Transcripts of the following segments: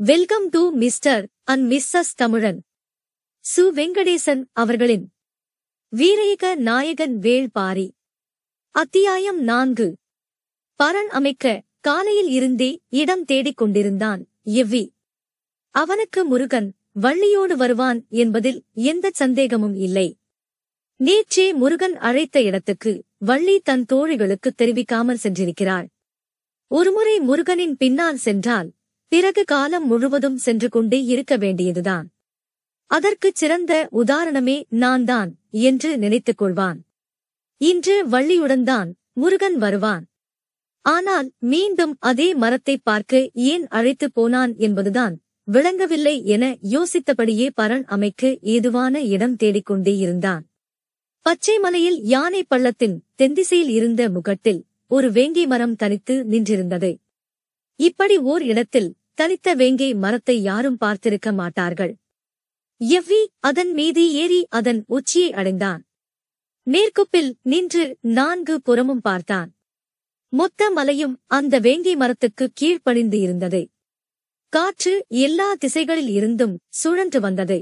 Welcome to Mr and Mrs Tamilan Su Venkatesan அவர்களின் வீரேக நாயகன் வேள்பாரி அத்தியாயம் நான்கு பரன் அமைக்க காலையில் இருந்தே இடம் தேடிக் கொண்டிருந்தான் எவ்வி அவனுக்கு முருகன் வள்ளியோடு வருவான் என்பதில் எந்த சந்தேகமும் இல்லை நேற்றே முருகன் அழைத்த இடத்துக்கு வள்ளி தன் தோழிகளுக்கு தெரிவிக்காமல் சென்றிருக்கிறாள் ஒருமுறை முருகனின் பின்னால் சென்றால் பிறகு காலம் முழுவதும் சென்று கொண்டே இருக்க வேண்டியதுதான். அதற்குச் சிறந்த உதாரணமே நான் தான் என்று நினைத்துக் கொள்வான். இன்று வள்ளியுடன் தான் முருகன் வருவான். ஆனால் மீண்டும் அதே மரத்தை பார்க்க ஏன் அழைத்துப் போனான் என்பதுதான் விளங்கவில்லை என யோசித்தபடியே பரன் அமைக்க ஏதுவான இடம் தேடிக்கொண்டே இருந்தான். பச்சை மலையில் யானை பள்ளத்தின் தென்திசையில் இருந்த முகட்டில் ஒரு வேங்கை மரம் தனித்து நின்றிருந்தது. இப்படி ஓர் இடத்தில் தனித்த வேங்கை மரத்தை யாரும் பார்த்திருக்க மாட்டார்கள். எவ்வி அதன் மீது ஏறி அதன் உச்சியை அடைந்தான். நேர்க்குப்பில் நின்று நான்கு புறமும் பார்த்தான். மொத்த மலையும் அந்த வேங்கை மரத்துக்கு கீழ்ப்பணிந்து இருந்தது. காற்று எல்லா திசைகளில் இருந்தும் சுழன்று வந்தது.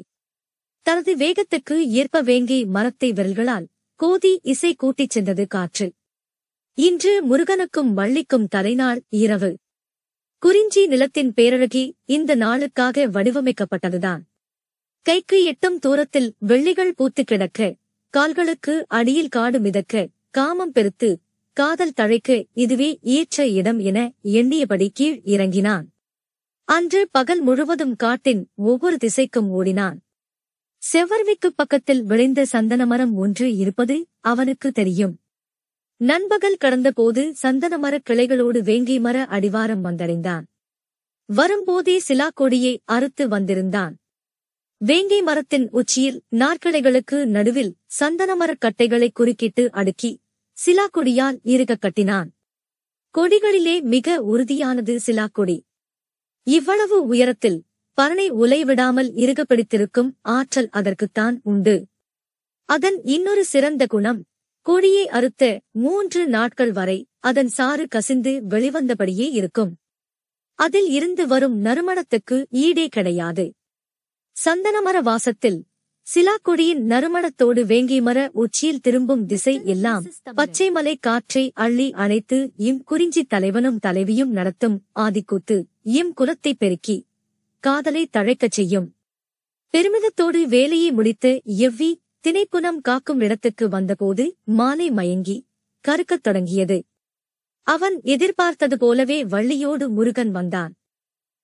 தனது வேகத்துக்கு ஏற்ப வேங்கை மரத்தை விரல்களால் கோதி இசை கூட்டிச் சென்றது காற்று. இன்று முருகனுக்கும் வள்ளிக்கும் தலைநாள் இரவு. குறிஞ்சி நிலத்தின் பேரழகி இந்த நாளுக்காக வடிவமைக்கப்பட்டதுதான். கைக்கு எட்டும் தூரத்தில் வெள்ளிகள் பூத்துக் கிடக்க கால்களுக்கு அடியில் காடு மிதக்க காமம் பெருத்து காதல் தழைக்க இதுவே ஏற்ற இடம் என எண்ணியபடி கீழ் இறங்கினான். அன்று பகல் முழுவதும் காட்டின் ஒவ்வொரு திசைக்கும் ஓடினான். செவ்வர்விக்கு பக்கத்தில் விளைந்த சந்தனமரம் ஒன்று இருப்பது அவனுக்கு தெரியும். நண்பகல் கடந்தபோது சந்தனமரக் கிளைகளோடு வேங்கை மர அடிவாரம் வந்தடைந்தான். வரும்போதே சிலாக்கொடியை அறுத்து வந்திருந்தான். வேங்கை மரத்தின் உச்சியில் நாற்கிளைகளுக்கு நடுவில் சந்தனமரக் கட்டைகளை குறுக்கிட்டு அடுக்கி சிலாக்கொடியால் இறுகக் கட்டினான். கொடிகளிலே மிக உறுதியானது சிலாக்கொடி இவ்வளவு உயரத்தில் பரனை உலைவிடாமல் இறுக பிடித்திருக்கும் ஆற்றல் அதற்குத்தான் உண்டு. அதன் இன்னொரு சிறந்த குணம் கொடியை அறுத்த மூன்று நாட்கள் வரை அதன் சாறு கசிந்து வெளிவந்தபடியே இருக்கும். அதில் இருந்து வரும் நறுமணத்துக்கு ஈடே கிடையாது. சந்தனமர வாசத்தில் சிலாக்கொடியின் நறுமணத்தோடு வேங்கை மர உச்சியில் திரும்பும் திசை எல்லாம் பச்சைமலை காற்றை அள்ளி அணைத்து இம் குறிஞ்சி தலைவனும் தலைவியும் நடத்தும் ஆதிக்கூத்து இம் குலத்தை பெருக்கி காதலை தழைக்கச் செய்யும். பெருமிதத்தோடு வேலையை முடித்து எவ்வி தினைப்புனம் காக்கும் இடத்துக்கு வந்தபோது மாலை மயங்கி கருக்கத் தொடங்கியது. அவன் எதிர்பார்த்தது போலவே வள்ளியோடு முருகன் வந்தான்.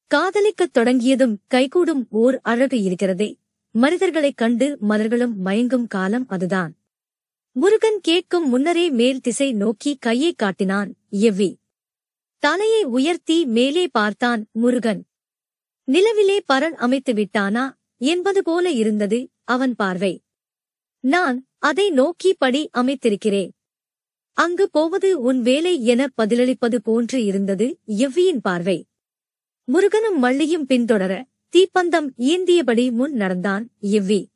காதலிக்கத் தொடங்கியதும் கைகூடும் ஓர் அழகு இருக்கிறதே. மனிதர்களைக் கண்டு மலர்களும் மயங்கும் காலம் அதுதான். முருகன் கேட்கும் முன்னரே மேல் திசை நோக்கி கையை காட்டினான் எவ்வி. தலையை உயர்த்தி மேலே பார்த்தான் முருகன். நிலவிலே பரன் அமைத்து விட்டானா என்பது போல இருந்தது அவன் பார்வை. நான் அதை நோக்கி படி அமைத்திருக்கிறேன். அங்கு போவது உன் வேலை என பதிலளிப்பது போன்று இருந்தது எவ்வியின் பார்வை. முருகனும் மள்ளியும் பின்தொடர தீப்பந்தம் ஏந்தியபடி முன் நடந்தான் எவ்வி.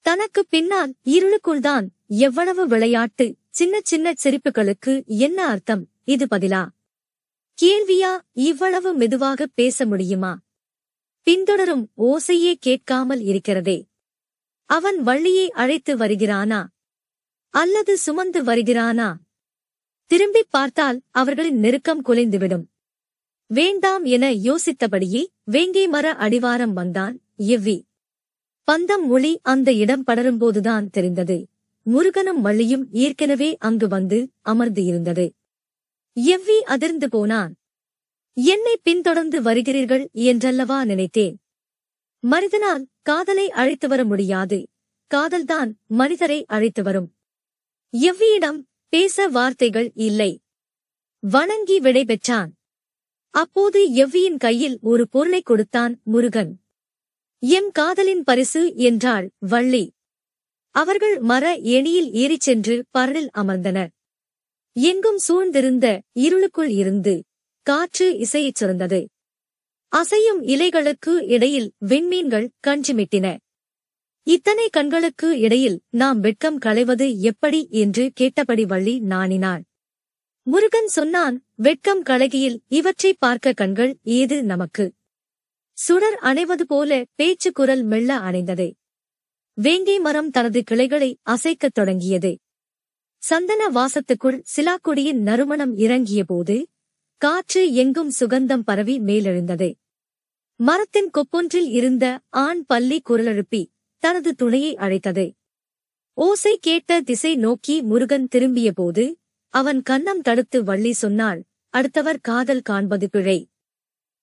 தனக்கு பின்னால் இருளுக்குள்தான் எவ்வளவு விளையாட்டு சின்ன சின்ன சிரிப்புகளுக்கு என்ன அர்த்தம்? இது பதிலா? கேள்வியா இவ்வளவு மெதுவாக பேச முடியுமா? பின்தொடரும் ஓசையே கேட்காமல் இருக்கிறதே. அவன் வள்ளியை அழைத்து வருகிறானா? அல்லது சுமந்து வருகிறானா? திரும்பிப் பார்த்தால் அவர்களின் நெருக்கம் குலைந்துவிடும். வேண்டாம் என யோசித்தபடியே வேங்கை மர அடிவாரம் வந்தான். எவ்வி. பந்தம் ஒளி அந்த இடம் படரும்போதுதான் தெரிந்தது. முருகனும் வள்ளியும் ஏற்கனவே அங்கு வந்து அமர்ந்து இருந்தது. எவ்வி அதிர்ந்து போனான். என்னை பின்தொடர்ந்து வருகிறீர்கள் என்றல்லவா நினைத்தேன். மனிதனால் காதலை அழைத்து வர முடியாது. காதல்தான் மனிதரை அழைத்து வரும். எவ்வியிடம் பேச வார்த்தைகள் இல்லை. வணங்கி விடை பெற்றான் அப்போது எவ்வியின் கையில் ஒரு பொருளை கொடுத்தான் முருகன். எம் காதலின் பரிசு என்றாள் வள்ளி. அவர்கள் மர எணியில் ஏறிச் சென்று பரலில் அமர்ந்தனர். எங்கும் சூழ்ந்திருந்த இருளுக்குள் இருந்து காற்று இசையைச் சுரந்தது. அசையும் இலைகளுக்கு இடையில் விண்மீன்கள் கஞ்சிமிட்டின. இத்தனை கண்களுக்கு இடையில் நாம் வெட்கம் களைவது எப்படி என்று கேட்டபடி வள்ளி நாணினாள். முருகன் சொன்னான் வெட்கம் கழகியில் இவற்றை பார்க்க கண்கள் ஏது நமக்கு? சுடர் அணைவது போல பேச்சு குரல் மெல்ல அணைந்ததே. வேங்கை மரம் தனது கிளைகளை அசைக்கத் தொடங்கியது. சந்தன வாசத்துக்குள் சிலாக்கொடியின் நறுமணம் இறங்கியபோது காற்று எங்கும் சுகந்தம் பரவி மேலெழுந்தது. மரத்தின் கொப்பொன்றில் இருந்த ஆண் பள்ளி குரலெழுப்பி தனது துணையை அழைத்தது. ஓசை கேட்ட திசை நோக்கி முருகன் திரும்பியபோது அவன் கன்னம் தடுத்து வள்ளி சொன்னாள் அடுத்தவர் காதல் காண்பது பிழை.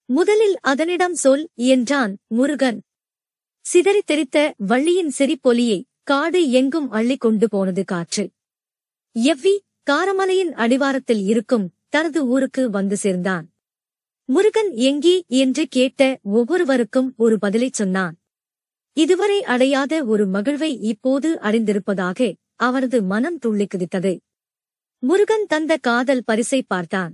முதலில் அதனிடம் சொல் என்றான் முருகன். சிதறித் தெரித்த வள்ளியின் சிரிப்பொலியை காடு எங்கும் அள்ளிக் கொண்டு போனது காற்று. எவ்வி காரமலையின் அடிவாரத்தில் இருக்கும் தனது ஊருக்கு வந்து சேர்ந்தான். முருகன் எங்கே என்று கேட்ட ஒவ்வொருவருக்கும் ஒரு பதிலைச் சொன்னான். இதுவரை அடையாத ஒரு மகிழ்வை இப்போது அடைந்திருப்பதாக அவரது மனம் துள்ளி குதித்தது. முருகன் தந்த காதல் பரிசை பார்த்தான்.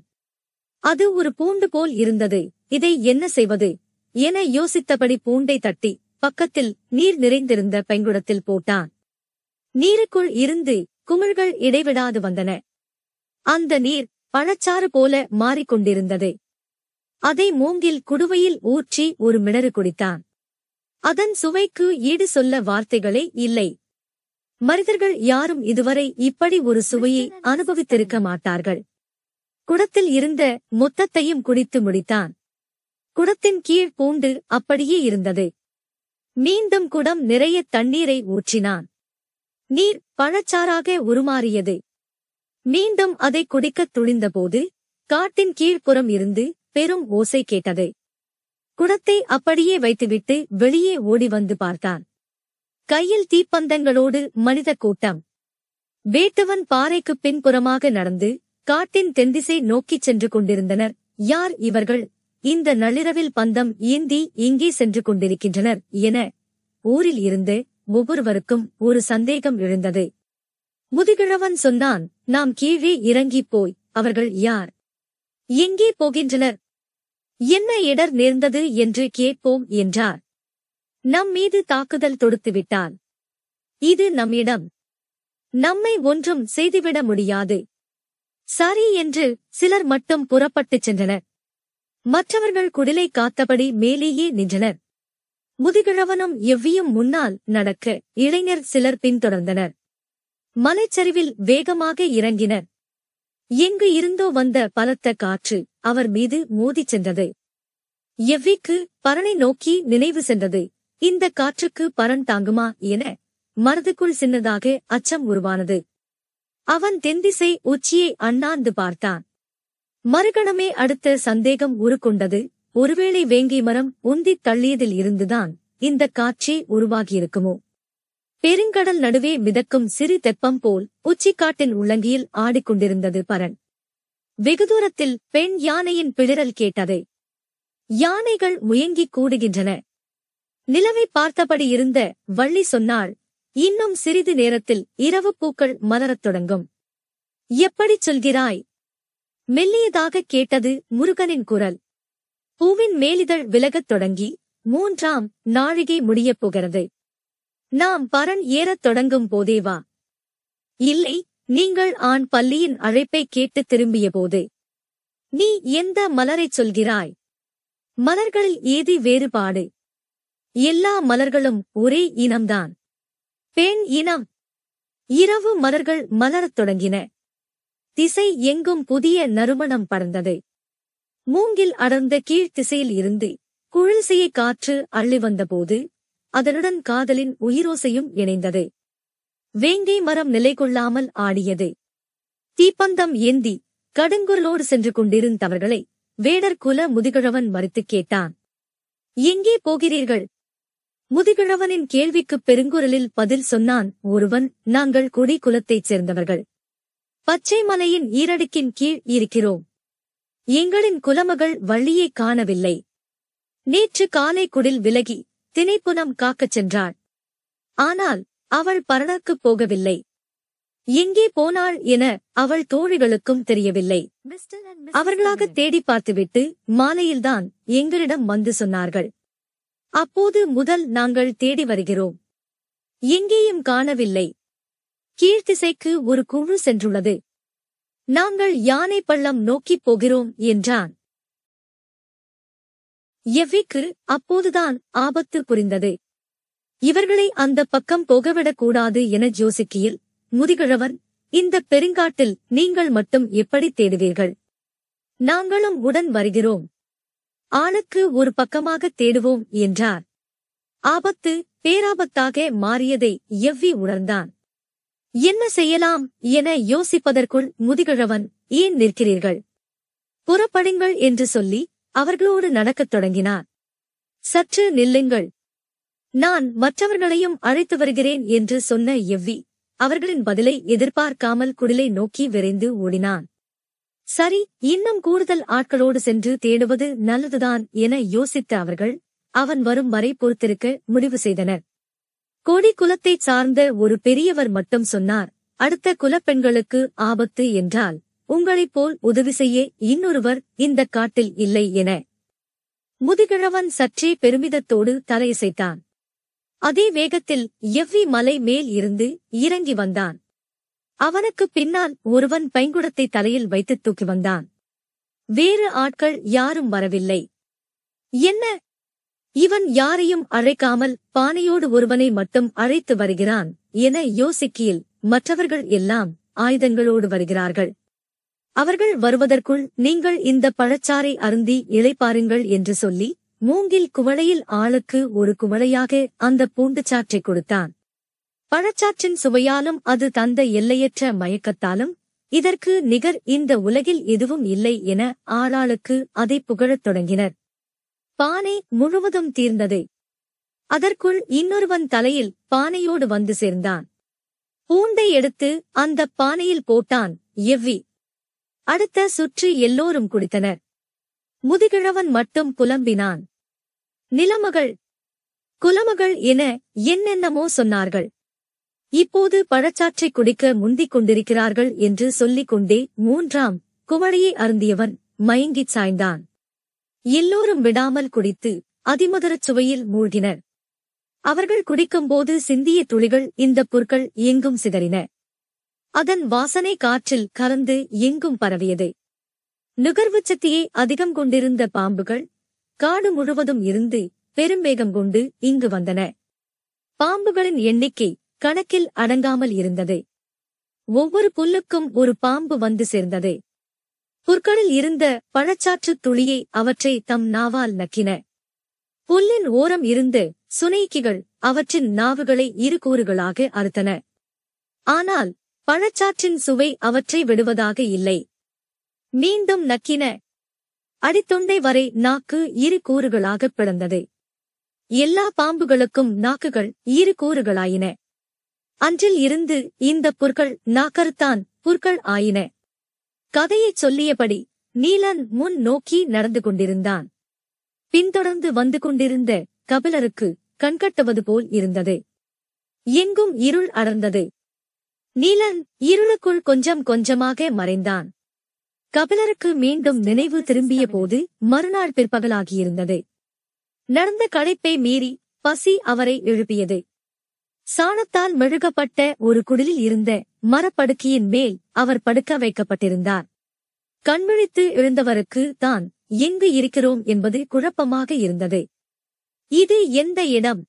அது ஒரு பூண்டு போல் இருந்தது. இதை என்ன செய்வது? என யோசித்தபடி பூண்டை தட்டி பக்கத்தில் நீர் நிறைந்திருந்த பெங்குடத்தில் போட்டான். நீருக்குள் இருந்து குமிழ்கள் இடைவிடாது வந்தன. அந்த நீர் பழச்சாறு போல மாறிக்கொண்டிருந்தது. அதை மூங்கில் குடுவையில் ஊற்றி ஒரு மிணறு குடித்தான். அதன் சுவைக்கு ஈடு சொல்ல வார்த்தைகளே இல்லை. மனிதர்கள் யாரும் இதுவரை இப்படி ஒரு சுவையை அனுபவித்திருக்க மாட்டார்கள். குடத்தில் இருந்த மொத்தத்தையும் குடித்து முடித்தான். குடத்தின் கீழ் பூண்டு அப்படியே இருந்தது. மீண்டும் குடம் நிறைய தண்ணீரை ஊற்றினான். நீர் பழச்சாறாக உருமாறியது. மீண்டும் அதை குடிக்கத் துணிந்தபோது காட்டின் கீழ்ப்புறம் இருந்து பெரும் ஓசை கேட்டது. குடத்தை அப்படியே வைத்துவிட்டு வெளியே ஓடி வந்து பார்த்தான். கையில் தீப்பந்தங்களோடு மனித கூட்டம். வேட்டவன் பாறைக்குப் பின்புறமாக நடந்து காட்டின் தென்திசை நோக்கிச் சென்று கொண்டிருந்தனர். யார் இவர்கள்? இந்த நள்ளிரவில் பந்தம் ஏந்தி இங்கே சென்று கொண்டிருக்கின்றனர் என ஊரில் இருந்து ஒவ்வொருவருக்கும் ஒரு சந்தேகம் எழுந்தது. முதுகிழவன் சொன்னான் நாம் கீழே இறங்கிப் போய் அவர்கள் யார்? எங்கே போகின்றனர்? என்ன இடர் நேர்ந்தது என்று கேட்போம் என்றார். நம் மீது தாக்குதல் தொடுத்துவிட்டால்? இது நம்மிடம். நம்மை ஒன்றும் செய்துவிட முடியாது. சரி என்று சிலர் மட்டும் புறப்பட்டுச் சென்றனர். மற்றவர்கள் குடிலை காத்தபடி மேலேயே நின்றனர். முதுகிழவனும் எவ்வியும் முன்னால் நடக்க இளைஞர் சிலர் பின்தொடர்ந்தனர். மலைச்சரிவில் வேகமாக இறங்கினர். எங்கு இருந்தோ வந்த பலத்த காற்று அவர் மீது மோதிச் சென்றது. எவ்விக்கு பரனை நோக்கி நினைவு சென்றது. இந்த காற்றுக்கு பரன் தாங்குமா என மனதுக்குள் சின்னதாக அச்சம் உருவானது. அவன் தென்திசை உச்சியை அண்ணாந்து பார்த்தான். மறுகணமே அடுத்த சந்தேகம் உருக்கொண்டது. ஒருவேளை வேங்கை மரம் உந்தித் தள்ளியதில் இருந்துதான் இந்த காட்சி உருவாகியிருக்குமோ? பெருங்கடல் நடுவே மிதக்கும் சிறு தெப்பம் போல் உச்சிக்காட்டின் உள்ளங்கியில் ஆடிக்கொண்டிருந்தது பரன் வெகு தூரத்தில் பெண் யானையின் பிளிரல் கேட்டது. யானைகள் முயங்கிக் கூடுகின்றன. நிலவை பார்த்தபடி இருந்த வள்ளி சொன்னாள் இன்னும் சிறிது நேரத்தில் இரவு பூக்கள் மலரத் தொடங்கும். எப்படிச் சொல்கிறாய்? மெல்லியதாகக் கேட்டது முருகனின் குரல். பூவின் மேலிதழ் விலகத் தொடங்கி மூன்றாம் நாழிகை முடியப் போகிறது. நாம் பரன் ஏறத் தொடங்கும் போதே வா. இல்லை நீங்கள் ஆண் பள்ளியின் அழைப்பை கேட்டு திரும்பியபோது. நீ எந்த மலரைச் சொல்கிறாய்? மலர்களில் ஏதி வேறுபாடு? எல்லா மலர்களும் ஒரே இனம்தான். பெண் இனம். இரவு மலர்கள் மலரத் தொடங்கின. திசை எங்கும் புதிய நறுமணம் பறந்தது. மூங்கில் அடர்ந்த கீழ்த்திசையில் இருந்து குழிசையை காற்று அள்ளி வந்தபோது அதனுடன் காதலின் உயிரோசையும் இணைந்தது. வேங்கை மரம் நிலை கொள்ளாமல் ஆடியது. தீப்பந்தம் ஏந்தி கடுங்குரலோடு சென்று கொண்டிருந்தவர்களை வேடர் குல முதுகிழவன் மறுத்துக் கேட்டான். எங்கே போகிறீர்கள்? முதுகிழவனின் கேள்விக்குப் பெருங்குரலில் பதில் சொன்னான் ஒருவன் நாங்கள் குடி குலத்தைச் சேர்ந்தவர்கள். பச்சை மலையின் ஈரடுக்கின் கீழ் இருக்கிறோம். எங்களின் குலமகள் வள்ளியைக் காணவில்லை. நேற்று காலை குடில் விலகி திணைப்புனம் காக்கச் சென்றாள். ஆனால் அவள் பரணக்குப் போகவில்லை. எங்கே போனாள் என அவள் தோழிகளுக்கும் தெரியவில்லை. அவர்களாக தேடி பார்த்துவிட்டு மாலையில்தான் எங்களிடம் வந்து சொன்னார்கள். அப்போது முதல் நாங்கள் தேடி வருகிறோம். எங்கேயும் காணவில்லை. கீழ்த்திசைக்கு ஒரு குழு சென்றுள்ளது. நாங்கள் யானை பள்ளம் நோக்கிப் போகிறோம் என்றான். எவ்விக்கு அப்போதுதான் ஆபத்து புரிந்தது. இவர்களை அந்த பக்கம் போகவிடக் கூடாது என யோசிக்கையில் முதிகிழவன் இந்த பெருங்காட்டில் நீங்கள் மட்டும் எப்படி தேடுவீர்கள்? நாங்களும் உடன் வருகிறோம். ஆளுக்கு ஒரு பக்கமாக தேடுவோம் என்றார். ஆபத்து பேராபத்தாக மாறியதை எவ்வி உணர்ந்தான்? என்ன செய்யலாம் என யோசிப்பதற்குள் முதிகிழவன் ஏன் நிற்கிறீர்கள்? புறப்படுங்கள் என்று சொல்லி அவர்களோடு நடக்கத் தொடங்கினார். சற்று நில்லுங்கள். நான் மற்றவர்களையும் அழைத்து வருகிறேன் என்று சொன்ன எவ்வி அவர்களின் பதிலை எதிர்பார்க்காமல் குடிலை நோக்கி விரைந்து ஓடினான். சரி இன்னும் கூடுதல் ஆட்களோடு சென்று தேடுவது நல்லதுதான் என யோசித்த அவர்கள் அவன் வரும் வரை பொறுத்திருக்க முடிவு செய்தனர். கோடி குலத்தைச் சார்ந்த ஒரு பெரியவர் மட்டும் சொன்னார் அடுத்த குலப்பெண்களுக்கு ஆபத்து என்றால். உங்களைப் போல் உதவி செய்ய இன்னொருவர் இந்த காட்டில் இல்லை என. முதுகிழவன் சற்றே பெருமிதத்தோடு தலையசைத்தான். அதே வேகத்தில் எவ்வி மலை மேல் இருந்து இறங்கி வந்தான். அவனுக்குப் பின்னால் ஒருவன் பைங்குடத்தை தலையில் வைத்து தூக்கி வந்தான். வேறு ஆட்கள் யாரும் வரவில்லை. என்ன? இவன் யாரையும் அழைக்காமல் பானையோடு ஒருவனை மட்டும் அழைத்து வருகிறான் என யோசிக்கையில் மற்றவர்கள் எல்லாம் ஆயுதங்களோடு வருகிறார்கள். அவர்கள் வருவதற்குள் நீங்கள் இந்த பழச்சாறை அருந்தி இழைப்பாருங்கள் என்று சொல்லி மூங்கில் குவளையில் ஆளுக்கு ஒரு குவளையாக அந்த பூண்டுச்சாற்றை கொடுத்தான். பழச்சாற்றின் சுவையாலும் அது தந்த எல்லையற்ற மயக்கத்தாலும் இதற்கு நிகர் இந்த உலகில் எதுவும் இல்லை என ஆளாளுக்கு அதை புகழத் தொடங்கினர். பானை முழுவதும் தீர்ந்தது. அதற்குள் இன்னொருவன் தலையில் பானையோடு வந்து சேர்ந்தான். பூண்டை எடுத்து அந்தப் பானையில் போட்டான். எவ்வி அடுத்த சுற்றி எல்லோரும் குடித்தனர். முதுகிழவன் மட்டும் புலம்பினான். நிலமகள் குலமகள் என என்னென்னமோ சொன்னார்கள். இப்போது பழச்சாற்றைக் குடிக்க முந்திக் கொண்டிருக்கிறார்கள் என்று சொல்லிக் கொண்டே மூன்றாம் குவளையை அருந்தியவன் மயங்கிச் சாய்ந்தான். எல்லோரும் விடாமல் குடித்து அதிமதுரச் சுவையில் மூழ்கினர். அவர்கள் குடிக்கும்போது சிந்திய துளிகள் இந்த புற்கள் எங்கும் சிதறின. அதன் வாசனை காற்றில் கலந்து எங்கும் பரவியது. நுகர்வுச் சக்தியை அதிகம் கொண்டிருந்த பாம்புகள் காடு முழுவதும் இருந்து பெரும்பேகம் கொண்டு இங்கு வந்தன. பாம்புகளின் எண்ணிக்கை கணக்கில் அடங்காமல் இருந்தது. ஒவ்வொரு புல்லுக்கும் ஒரு பாம்பு வந்து சேர்ந்தது. புற்களில் இருந்த பழச்சாற்றுத் துளியை அவற்றை தம் நாவால் நக்கின. புல்லின் ஓரம் இருந்து சுனைக்கிகள் அவற்றின் நாவுகளை இரு கூறுகளாக அறுத்தன. ஆனால் பழச்சாற்றின் சுவை அவற்றை விடுவதாக இல்லை. மீண்டும் நக்கின அடித்தொண்டை வரை நாக்கு இரு கூறுகளாகப் பிளந்தது. எல்லா பாம்புகளுக்கும் நாக்குகள் இரு கூறுகளாயின. அன்றில் இருந்து இந்த புற்கள் நாக்கருத்தான் புற்கள் ஆயின. கதையைச் சொல்லியபடி நீலன் முன் நோக்கி நடந்து கொண்டிருந்தான். பின்தொடர்ந்து வந்து கொண்டிருந்த கபிலருக்கு கண்கட்டுவது போல் இருந்தது. எங்கும் இருள் அடர்ந்தது. நீலன் இருளுக்குள் கொஞ்சம் கொஞ்சமாக மறைந்தான். கபிலருக்கு மீண்டும் நினைவு திரும்பிய போது மறுநாள் பிற்பகலாகியிருந்தது. நடந்த களைப்பை மீறி பசி அவரை எழுப்பியது. சாணத்தால் மெழுகப்பட்ட ஒரு குடிலில் இருந்த மரப்படுக்கையின் மேல் அவர் படுக்க வைக்கப்பட்டிருந்தார். கண்விழித்து எழுந்தவருக்கு தான் எங்கு இருக்கிறோம் என்பது குழப்பமாக இருந்தது. இது எந்த இடம்?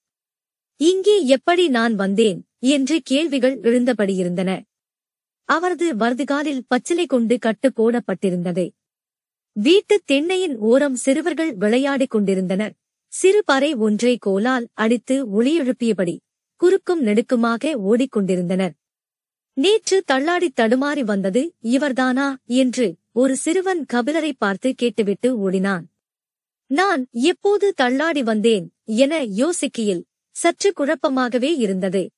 இங்கே எப்படி நான் வந்தேன்? என்று கேள்விகள் எழுந்தபடியிருந்தன. அவரது வலதுகாலில் பச்சிலை கொண்டு கட்டு போடப்பட்டிருந்தது. வீட்டுத் தென்னையின் ஓரம் சிறுவர்கள் விளையாடிக் கொண்டிருந்தனர். சிறு பறை ஒன்றை கோலால் அடித்து ஒளி எழுப்பியபடி குறுக்கும் நெடுக்குமாக ஓடிக்கொண்டிருந்தனர் நேற்று தள்ளாடித் தடுமாறி வந்தது இவர்தானா என்று ஒரு சிறுவன் கபிலரை பார்த்து கேட்டுவிட்டு ஓடினான். நான் எப்போது தள்ளாடி வந்தேன் என யோசிக்கையில் சற்று குழப்பமாகவே இருந்தது.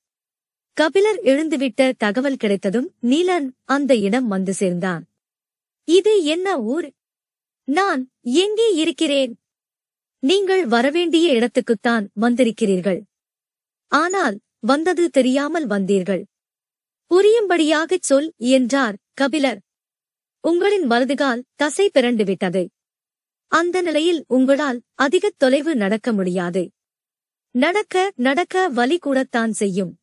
கபிலர் எழுந்துவிட்ட தகவல் கிடைத்ததும் நீலன் அந்த இடம் வந்து சேர்ந்தான். இது என்ன ஊர்? நான் எங்கே இருக்கிறேன்? நீங்கள் வரவேண்டிய இடத்துக்குத்தான் வந்திருக்கிறீர்கள். ஆனால் வந்தது தெரியாமல் வந்தீர்கள். புரியும்படியாகச் சொல் என்றார் கபிலர். உங்களின் வலதுகால் தசை பிறண்டுவிட்டது அந்த நிலையில் உங்களால் அதிகத் தொலைவு நடக்க முடியாது. நடக்க நடக்க வலி கூடத்தான் செய்யும்.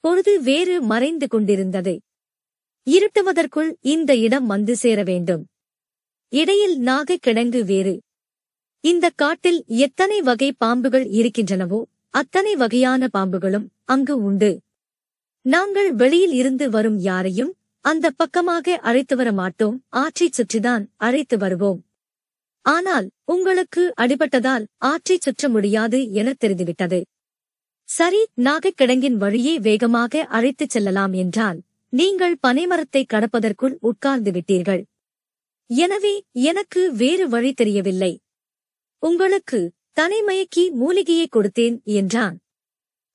பொழுது வேறு மறைந்து கொண்டிருந்தது. இருட்டுவதற்குள் இந்த இடம் வந்து சேர வேண்டும். இடையில் நாகக் கிடங்கு வேறு. இந்த காட்டில் எத்தனை வகை பாம்புகள் இருக்கின்றனவோ அத்தனை வகையான பாம்புகளும் அங்கு உண்டு. நாங்கள் வெளியில் இருந்து வரும் யாரையும் அந்த பக்கமாக அழைத்து வர மாட்டோம் ஆற்றைச் சுற்றிதான் அழைத்து வருவோம். ஆனால் உங்களுக்கு அடிபட்டதால் ஆற்றைச் சுற்ற முடியாது என தெரிந்துவிட்டது. சரி நாகக்கிடங்கின் வழியே வேகமாக அழைத்துச் செல்லலாம் என்றால் நீங்கள் பனைமரத்தை கடப்பதற்குள் உட்கார்ந்து விட்டீர்கள். எனவே எனக்கு வேறு வழி தெரியவில்லை. உங்களுக்கு தனிமயக்கி மூலிகையை கொடுத்தேன் என்றான்.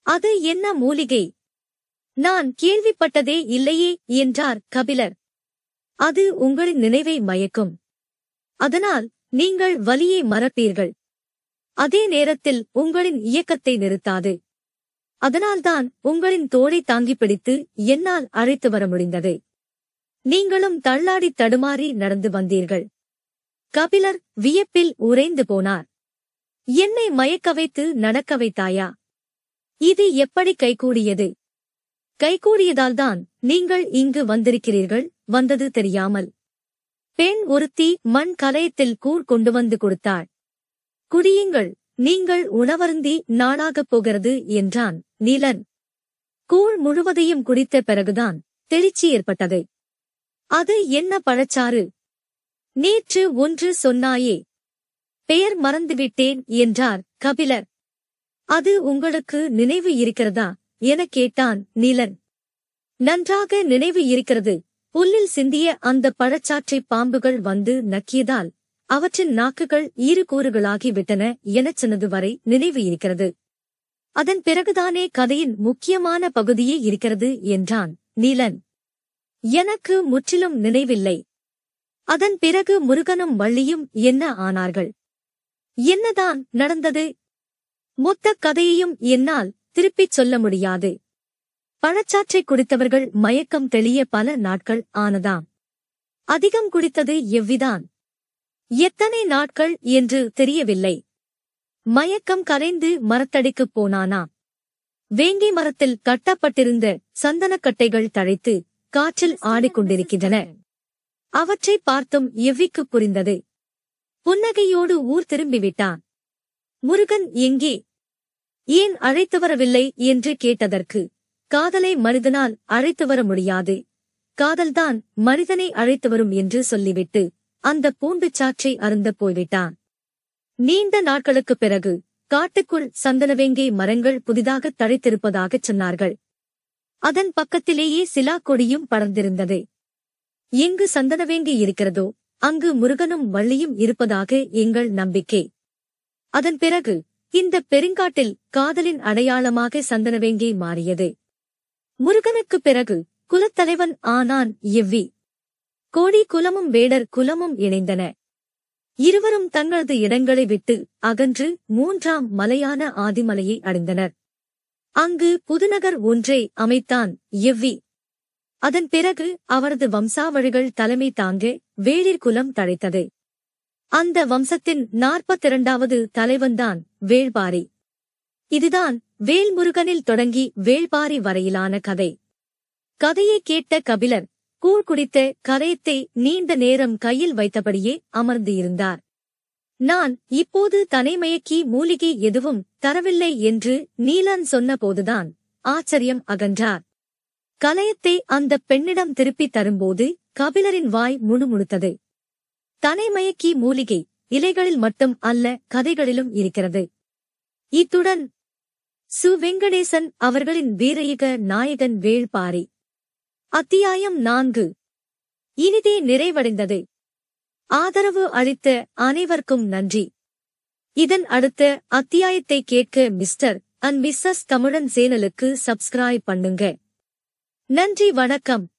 அது என்ன மூலிகை? நான் கேள்விப்பட்டதே இல்லையே என்றார் கபிலர். அது உங்களின் நினைவை மயக்கும். அதனால் நீங்கள் வலியை மறப்பீர்கள். அதே நேரத்தில் உங்களின் இயக்கத்தை நிறுத்தாது. அதனால்தான் உங்களின் தோளை தாங்கி பிடித்து என்னால் அழைத்து வர முடிந்தது. நீங்களும் தள்ளாடி தடுமாறி நடந்து வந்தீர்கள். கபிலர் வியப்பில் உறைந்து போனார். என்னை மயக்க வைத்து நடக்க வைத்தாயா? இது எப்படி கைகூடியது? கைகூடியதால்தான் நீங்கள் இங்கு வந்திருக்கிறீர்கள் வந்தது தெரியாமல். பெண் ஒருத்தி மண் கலயத்தில் கூழ் கொண்டு வந்து கொடுத்தாள். குடியுங்கள் நீங்கள் உணவருந்தி நாளாகப் போகிறது என்றான் நீலன். கூழ் முழுவதையும் குடித்த பிறகுதான் தெளிச்சி ஏற்பட்டது. அது என்ன பழச்சாறு? நேற்று ஒன்று சொன்னாயே. பெயர் மறந்துவிட்டேன் என்றார் கபிலர். அது உங்களுக்கு நினைவு இருக்கிறதா? எனக் கேட்டான் நீலன். நன்றாக நினைவு இருக்கிறது. புல்லில் சிந்திய அந்த பழச்சாற்றை பாம்புகள் வந்து நக்கியதால் அவற்றின் நாக்குகள் ஈறுகூறுகளாகி விட்டன எனச் சொன்னது வரை நினைவு இருக்கிறது. அதன் பிறகுதானே கதையின் முக்கியமான பகுதியே இருக்கிறது என்றான் நீலன். எனக்கு முற்றிலும் நினைவில்லை. அதன் பிறகு முருகனும் வள்ளியும் என்ன ஆனார்கள்? என்னதான் நடந்தது? மொத்த கதையையும் என்னால் திருப்பிச் சொல்ல முடியாது. பழச்சாற்றை குடித்தவர்கள் மயக்கம் தெளிய பல நாட்கள் ஆனதாம். அதிகம் குடித்தது எவ்விதான்? எத்தனை நாட்கள் என்று தெரியவில்லை. மயக்கம் கரைந்து மரத்தடிக்குப் போனானாம் வேங்கை மரத்தில் கட்டப்பட்டிருந்த சந்தனக்கட்டைகள் தழைத்து காற்றில் ஆடிக்கொண்டிருக்கின்றன. அவற்றை பார்த்தும் எவ்விக்கு புரிந்தது? புன்னகையோடு ஊர் திரும்பிவிட்டான் முருகன் எங்கே? ஏன் அழைத்து வரவில்லை என்று கேட்டதற்கு காதலை மனிதனால் அழைத்து வர முடியாது. காதல்தான் மனிதனை அழைத்து வரும் என்று சொல்லிவிட்டு அந்த பூண்டுச் சாற்றை அருந்த போய்விட்டான். நீண்ட நாட்களுக்குப் பிறகு காட்டுக்குள் சந்தனவேங்கை மரங்கள் புதிதாக தழைத்திருப்பதாகச் சொன்னார்கள். அதன் பக்கத்திலேயே சிலா கொடியும் படர்ந்திருந்தது. எங்கு சந்தனவேங்கை இருக்கிறதோ அங்கு முருகனும் வள்ளியும் இருப்பதாக எங்கள் நம்பிக்கை. அதன் பிறகு இந்த பெருங்காட்டில் காதலின் அடையாளமாக சந்தனவேங்கை மாறியது. முருகனுக்குப் பிறகு குலத்தலைவன் ஆனான் எவ்வி. கோடி குலமும் வேடர் குலமும் இணைந்தன. இருவரும் தங்களது இடங்களை விட்டு அகன்று மூன்றாம் மலையான ஆதிமலையை அடைந்தனர். அங்கு புதுநகர் ஒன்றை அமைத்தான் எவ்வி. அதன் பிறகு அவரது வம்சாவழிகள் தலைமை தாங்க வேளிர் குலம் தழைத்தது. அந்த வம்சத்தின் நாற்பத்திரண்டாவது தலைவன்தான் வேள்பாரி. இதுதான் வேல்முருகனில் தொடங்கி வேள்பாரி வரையிலான கதை. கதையை கேட்ட கபிலர் கூழ் குடித்த கரையத்தை நீண்ட நேரம் கையில் வைத்தபடியே அமர்ந்து இருந்தார் நான் இப்போது தனைமயக்கி மூலிகை எதுவும் தரவில்லை என்று நீலன் சொன்னபோதுதான் ஆச்சரியம் அகன்றார். கலயத்தை அந்த பெண்ணிடம் திருப்பித் தரும்போது கபிலரின் வாய் முணுமுணுத்தது. தனைமயக்கி மூலிகை இலைகளில் மட்டும் அல்ல கதைகளிலும் இருக்கிறது. இத்துடன் சு. வெங்கடேசன் அவர்களின் வீரயுக நாயகன் வேள்பாரி. அத்தியாயம் நான்கு. இனிதே நிறைவடைந்தது. ஆதரவு அளித்த அனைவருக்கும் நன்றி. இதன் அடுத்த அத்தியாயத்தை கேட்க மிஸ்டர் அண்ட் மிஸ்ஸஸ் தமிழன் சேனலுக்கு சப்ஸ்கிரைப் பண்ணுங்க. நன்றி வணக்கம்.